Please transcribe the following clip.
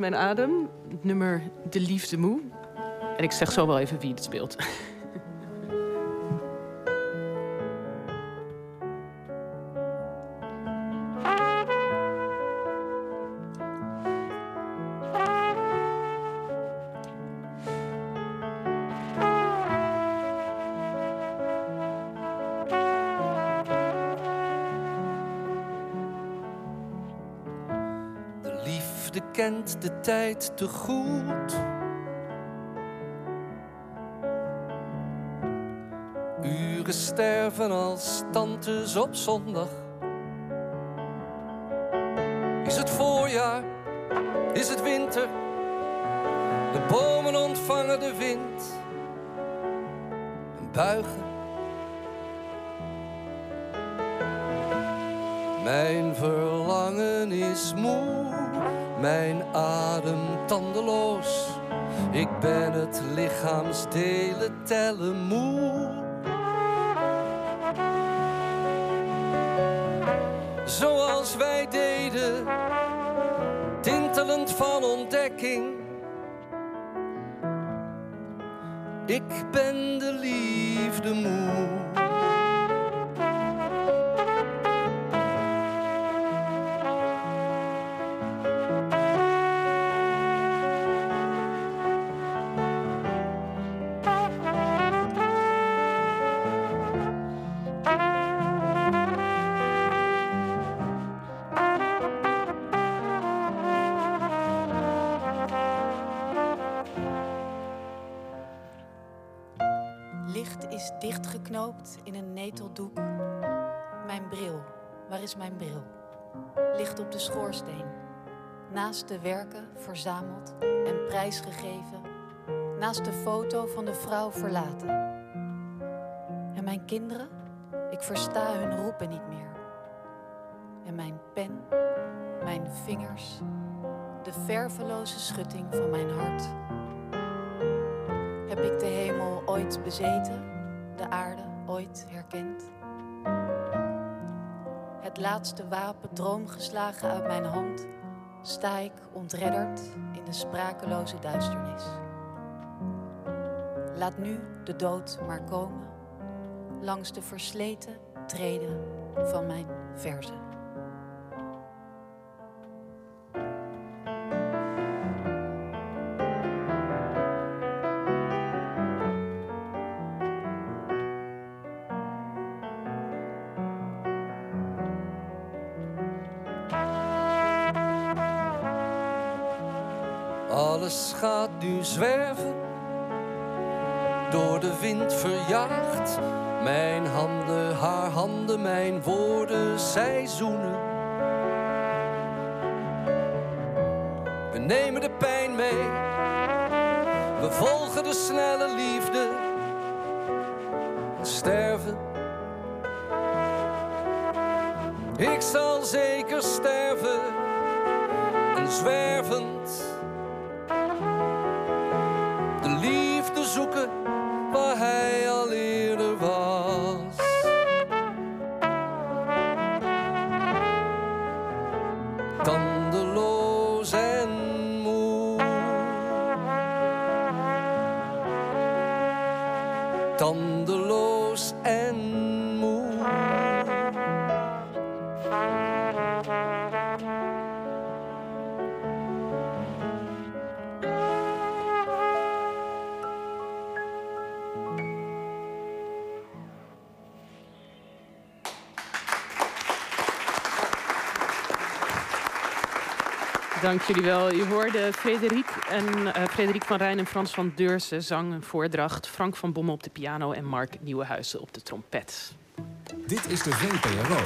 mijn adem. Nummer De Liefde Moe. En ik zeg zo wel even wie het speelt. De liefde kent de tijd te goed. Uren sterven als tantes op zondag. Is het voorjaar? Is het winter? De bomen ontvangen de wind en buigen. Mijn verlangen is moe, mijn adem tandeloos. Ik ben het lichaamsdelen tellen moe. Zoals wij deden, tintelend van ontdekking. Ik ben de liefde moe. Licht is dichtgeknoopt in een neteldoek. Mijn bril, waar is mijn bril? Ligt op de schoorsteen. Naast de werken verzameld en prijsgegeven. Naast de foto van de vrouw verlaten. En mijn kinderen? Ik versta hun roepen niet meer. En mijn pen, mijn vingers, de verveloze schutting van mijn hart. Heb ik de hemel ooit bezeten, de aarde ooit herkend? Het laatste wapen droomgeslagen uit mijn hand, sta ik ontredderd in de sprakeloze duisternis. Laat nu de dood maar komen, langs de versleten treden van mijn verzen. Alles gaat nu zwerven, door de wind verjaagd. Mijn handen, haar handen, mijn woorden, seizoenen. We nemen de pijn mee, we volgen de snelle liefde en sterven. Ik zal zeker sterven en zwervend Tandeloos en Dank jullie wel. Je hoorde Frederik, en, eh, Frederik van Rijn en Frans van Deursen zang een voordracht. Frank van Bommel op de piano en Mark Nieuwenhuizen op de trompet. Dit is de VPRO.